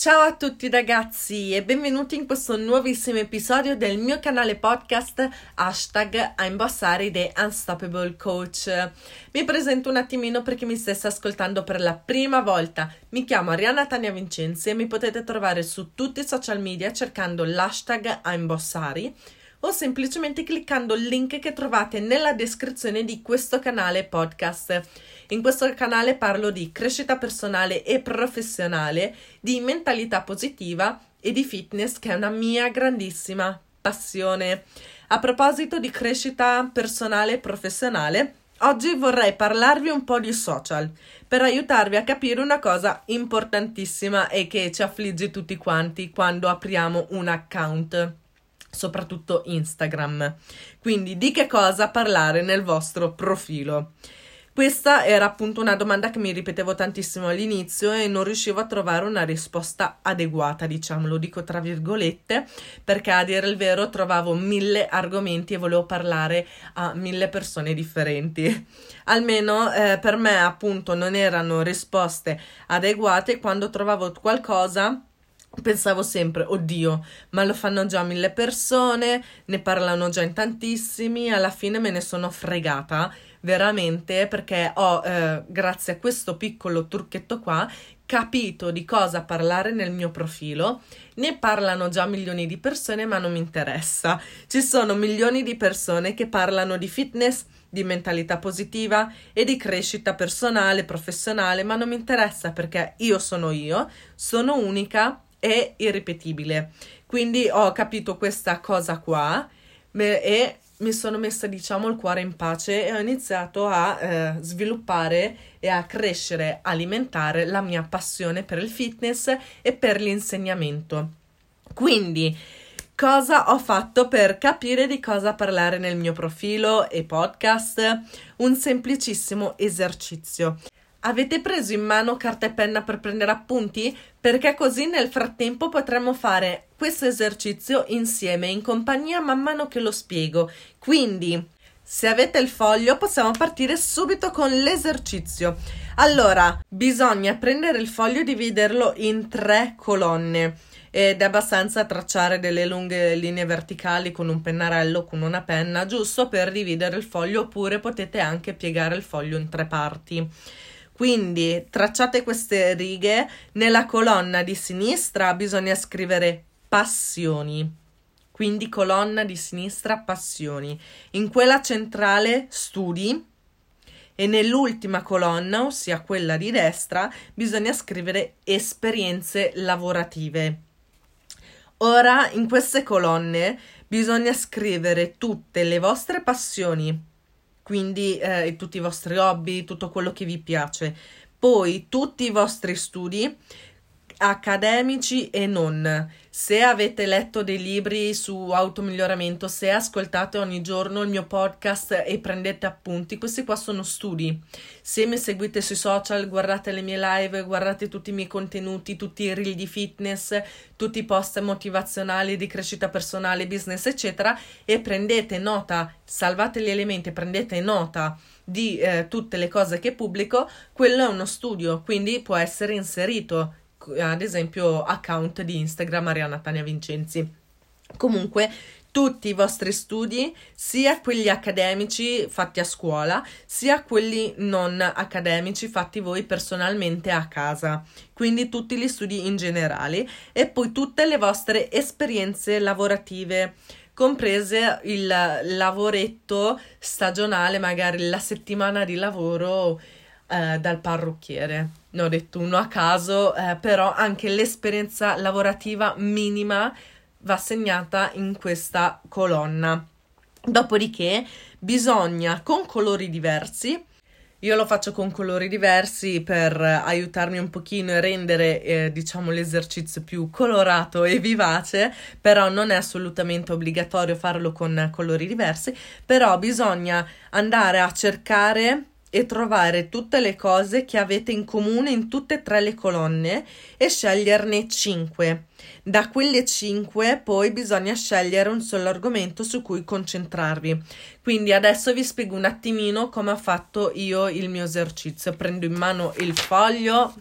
Ciao a tutti ragazzi e benvenuti in questo nuovissimo episodio del mio canale podcast hashtag I'm Bossari The Unstoppable Coach. Mi presento un attimino perché mi stesse ascoltando per la prima volta. Mi chiamo Arianna Tania Vincenzi e mi potete trovare su tutti i social media cercando l'hashtag I'm Bossari o semplicemente cliccando il link che trovate nella descrizione di questo canale podcast. In questo canale parlo di crescita personale e professionale, di mentalità positiva e di fitness che è una mia grandissima passione. A proposito di crescita personale e professionale, oggi vorrei parlarvi un po' di social per aiutarvi a capire una cosa importantissima e che ci affligge tutti quanti quando apriamo un account soprattutto Instagram. Quindi di che cosa parlare nel vostro profilo? Questa era appunto una domanda che mi ripetevo tantissimo all'inizio e non riuscivo a trovare una risposta adeguata, diciamo, lo dico tra virgolette, perché a dire il vero trovavo mille argomenti e volevo parlare a mille persone differenti. Almeno eh, per me appunto non erano risposte adeguate quando trovavo qualcosa pensavo sempre, oddio, ma lo fanno già mille persone, ne parlano già in tantissimi, alla fine me ne sono fregata veramente perché ho, eh, grazie a questo piccolo trucchetto qua, capito di cosa parlare nel mio profilo. Ne parlano già milioni di persone, ma non mi interessa. Ci sono milioni di persone che parlano di fitness, di mentalità positiva e di crescita personale, professionale, ma non mi interessa perché io sono io, sono unica è irripetibile. Quindi ho capito questa cosa qua e mi sono messa, diciamo, il cuore in pace e ho iniziato a eh, sviluppare e a crescere, alimentare la mia passione per il fitness e per l'insegnamento. Quindi, cosa ho fatto per capire di cosa parlare nel mio profilo e podcast? Un semplicissimo esercizio. Avete preso in mano carta e penna per prendere appunti? Perché così nel frattempo potremo fare questo esercizio insieme, in compagnia man mano che lo spiego. Quindi, se avete il foglio, possiamo partire subito con l'esercizio. Allora, bisogna prendere il foglio e dividerlo in tre colonne ed è abbastanza tracciare delle lunghe linee verticali con un pennarello, con una penna, giusto per dividere il foglio, oppure potete anche piegare il foglio in tre parti. Quindi tracciate queste righe, nella colonna di sinistra bisogna scrivere passioni. Quindi colonna di sinistra passioni. In quella centrale studi e nell'ultima colonna, ossia quella di destra, bisogna scrivere esperienze lavorative. Ora in queste colonne bisogna scrivere tutte le vostre passioni quindi eh, tutti i vostri hobby, tutto quello che vi piace. Poi tutti i vostri studi accademici e non. Se avete letto dei libri su automiglioramento, se ascoltate ogni giorno il mio podcast e prendete appunti, questi qua sono studi. Se mi seguite sui social, guardate le mie live, guardate tutti i miei contenuti, tutti i reel di fitness, tutti i post motivazionali di crescita personale, business, eccetera, e prendete nota, salvate gli elementi, prendete nota di eh, tutte le cose che pubblico, quello è uno studio, quindi può essere inserito ad esempio account di Instagram Arianna Tania Vincenzi. Comunque, tutti i vostri studi, sia quelli accademici fatti a scuola, sia quelli non accademici fatti voi personalmente a casa, quindi tutti gli studi in generale e poi tutte le vostre esperienze lavorative comprese il lavoretto stagionale, magari la settimana di lavoro eh, dal parrucchiere. Ne ho detto uno a caso, eh, però anche l'esperienza lavorativa minima va segnata in questa colonna. Dopodiché bisogna con colori diversi io lo faccio con colori diversi per aiutarmi un pochino e rendere, eh, diciamo, l'esercizio più colorato e vivace, però non è assolutamente obbligatorio farlo con colori diversi, però bisogna andare a cercare e trovare tutte le cose che avete in comune in tutte e tre le colonne e sceglierne 5. Da quelle 5 poi bisogna scegliere un solo argomento su cui concentrarvi. Quindi adesso vi spiego un attimino come ho fatto io il mio esercizio. Prendo in mano il foglio.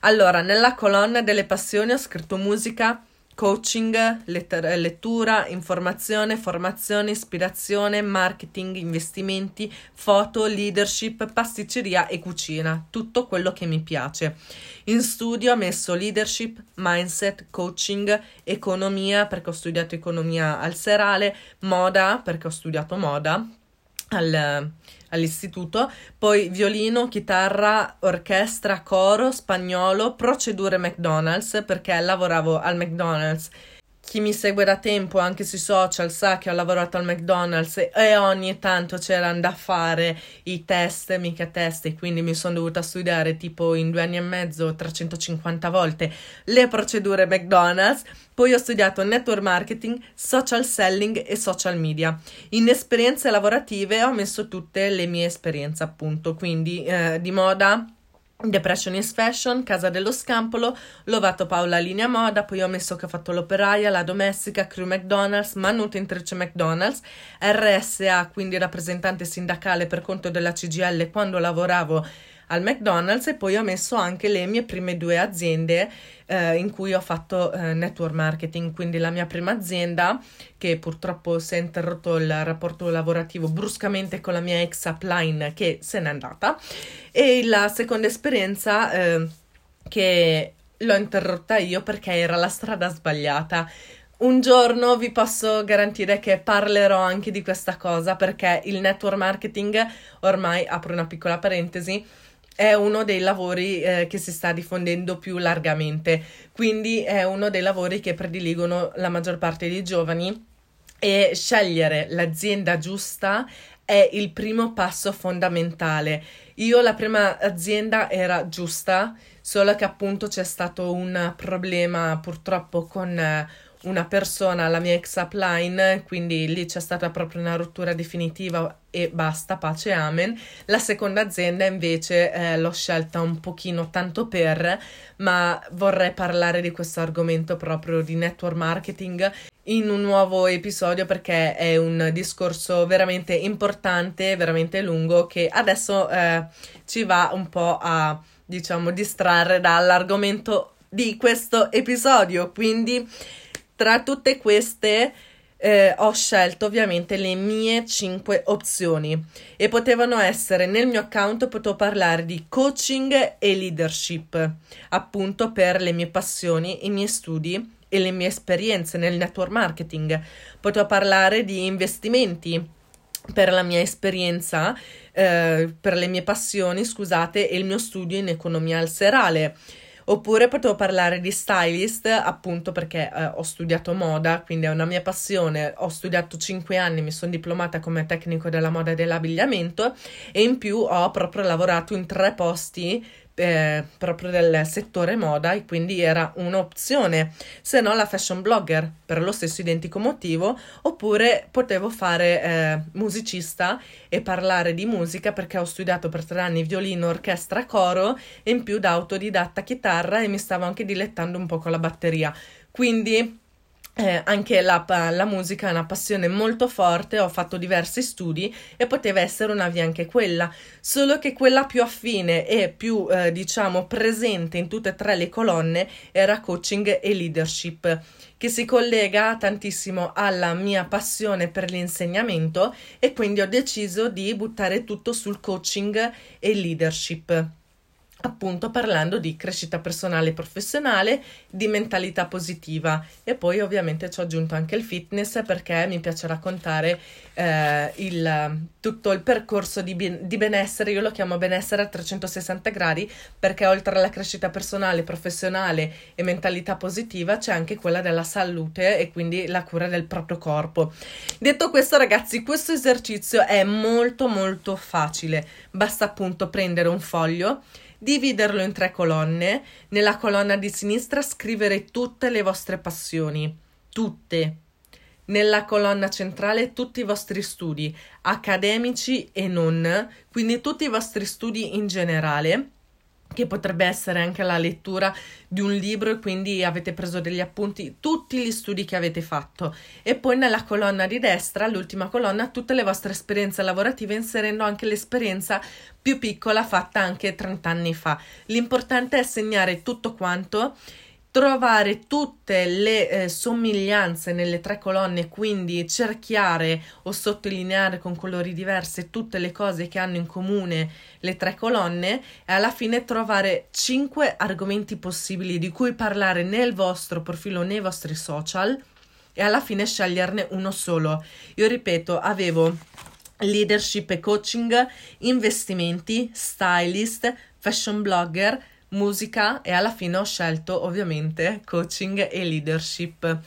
Allora, nella colonna delle passioni ho scritto musica, coaching, letter- lettura, informazione, formazione, ispirazione, marketing, investimenti, foto, leadership, pasticceria e cucina, tutto quello che mi piace. In studio ho messo leadership, mindset, coaching, economia perché ho studiato economia al serale, moda perché ho studiato moda al, all'istituto, poi violino, chitarra, orchestra, coro, spagnolo, procedure McDonald's perché lavoravo al McDonald's chi mi segue da tempo anche sui social sa che ho lavorato al McDonald's e ogni tanto c'erano da fare i test, mica test, e quindi mi sono dovuta studiare tipo in due anni e mezzo 350 volte le procedure McDonald's. Poi ho studiato network marketing, social selling e social media. In esperienze lavorative ho messo tutte le mie esperienze, appunto, quindi eh, di moda Depression is Fashion, Casa dello Scampolo, Lovato Paola Linea Moda, poi ho messo che ho fatto l'operaia, la domestica, crew McDonald's, manutentrice McDonald's, RSA, quindi rappresentante sindacale per conto della CGL quando lavoravo al McDonald's e poi ho messo anche le mie prime due aziende eh, in cui ho fatto eh, network marketing, quindi la mia prima azienda che purtroppo si è interrotto il rapporto lavorativo bruscamente con la mia ex upline che se n'è andata e la seconda esperienza eh, che l'ho interrotta io perché era la strada sbagliata. Un giorno vi posso garantire che parlerò anche di questa cosa perché il network marketing, ormai apro una piccola parentesi, è uno dei lavori eh, che si sta diffondendo più largamente, quindi è uno dei lavori che prediligono la maggior parte dei giovani e scegliere l'azienda giusta è il primo passo fondamentale. Io la prima azienda era giusta, solo che appunto c'è stato un problema purtroppo con eh, una persona, la mia ex upline, quindi lì c'è stata proprio una rottura definitiva e basta, pace, amen. La seconda azienda invece eh, l'ho scelta un pochino tanto per, ma vorrei parlare di questo argomento proprio di network marketing in un nuovo episodio perché è un discorso veramente importante, veramente lungo che adesso eh, ci va un po' a diciamo distrarre dall'argomento di questo episodio, quindi tra tutte queste eh, ho scelto ovviamente le mie 5 opzioni e potevano essere nel mio account potevo parlare di coaching e leadership appunto per le mie passioni, i miei studi e le mie esperienze nel network marketing. Potevo parlare di investimenti per la mia esperienza, eh, per le mie passioni, scusate, e il mio studio in economia al serale. Oppure potevo parlare di stylist, appunto perché eh, ho studiato moda, quindi è una mia passione. Ho studiato 5 anni, mi sono diplomata come tecnico della moda e dell'abbigliamento e in più ho proprio lavorato in tre posti eh, proprio del settore moda e quindi era un'opzione, se no la fashion blogger per lo stesso identico motivo, oppure potevo fare eh, musicista e parlare di musica perché ho studiato per tre anni violino, orchestra, coro e in più da autodidatta chitarra e mi stavo anche dilettando un po' con la batteria. Quindi eh, anche la, la, musica è una passione molto forte, ho fatto diversi studi e poteva essere una via anche quella, solo che quella più affine e più eh, diciamo presente in tutte e tre le colonne era coaching e leadership, che si collega tantissimo alla mia passione per l'insegnamento e quindi ho deciso di buttare tutto sul coaching e leadership appunto parlando di crescita personale e professionale, di mentalità positiva. E poi ovviamente ci ho aggiunto anche il fitness perché mi piace raccontare eh, il, tutto il percorso di, di, benessere, io lo chiamo benessere a 360 gradi perché oltre alla crescita personale, professionale e mentalità positiva c'è anche quella della salute e quindi la cura del proprio corpo. Detto questo ragazzi, questo esercizio è molto molto facile, basta appunto prendere un foglio dividerlo in tre colonne. Nella colonna di sinistra scrivere tutte le vostre passioni, tutte. Nella colonna centrale tutti i vostri studi, accademici e non, quindi tutti i vostri studi in generale. Che potrebbe essere anche la lettura di un libro e quindi avete preso degli appunti, tutti gli studi che avete fatto e poi nella colonna di destra, l'ultima colonna, tutte le vostre esperienze lavorative inserendo anche l'esperienza più piccola fatta anche 30 anni fa. L'importante è segnare tutto quanto trovare tutte le eh, somiglianze nelle tre colonne, quindi cerchiare o sottolineare con colori diversi tutte le cose che hanno in comune le tre colonne e alla fine trovare cinque argomenti possibili di cui parlare nel vostro profilo, nei vostri social e alla fine sceglierne uno solo. Io ripeto, avevo leadership e coaching, investimenti, stylist, fashion blogger, musica e alla fine ho scelto ovviamente coaching e leadership.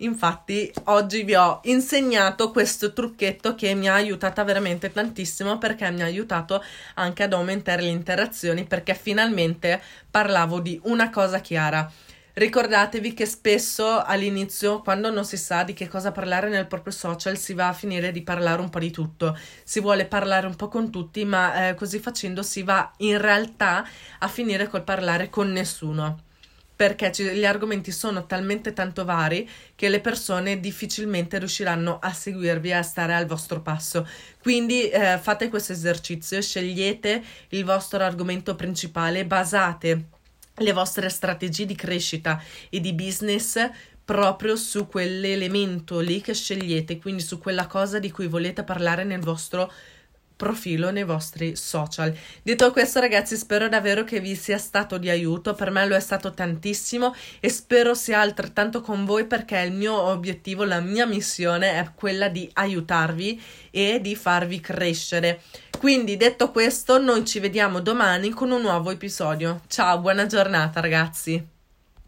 Infatti oggi vi ho insegnato questo trucchetto che mi ha aiutata veramente tantissimo perché mi ha aiutato anche ad aumentare le interazioni perché finalmente parlavo di una cosa chiara Ricordatevi che spesso all'inizio, quando non si sa di che cosa parlare nel proprio social, si va a finire di parlare un po' di tutto. Si vuole parlare un po' con tutti, ma eh, così facendo si va in realtà a finire col parlare con nessuno perché gli argomenti sono talmente tanto vari che le persone difficilmente riusciranno a seguirvi e a stare al vostro passo. Quindi eh, fate questo esercizio, scegliete il vostro argomento principale, basate le vostre strategie di crescita e di business proprio su quell'elemento lì che scegliete, quindi su quella cosa di cui volete parlare nel vostro profilo nei vostri social. Detto questo, ragazzi, spero davvero che vi sia stato di aiuto. Per me lo è stato tantissimo e spero sia altrettanto con voi perché il mio obiettivo, la mia missione è quella di aiutarvi e di farvi crescere. Quindi, detto questo, noi ci vediamo domani con un nuovo episodio. Ciao, buona giornata, ragazzi.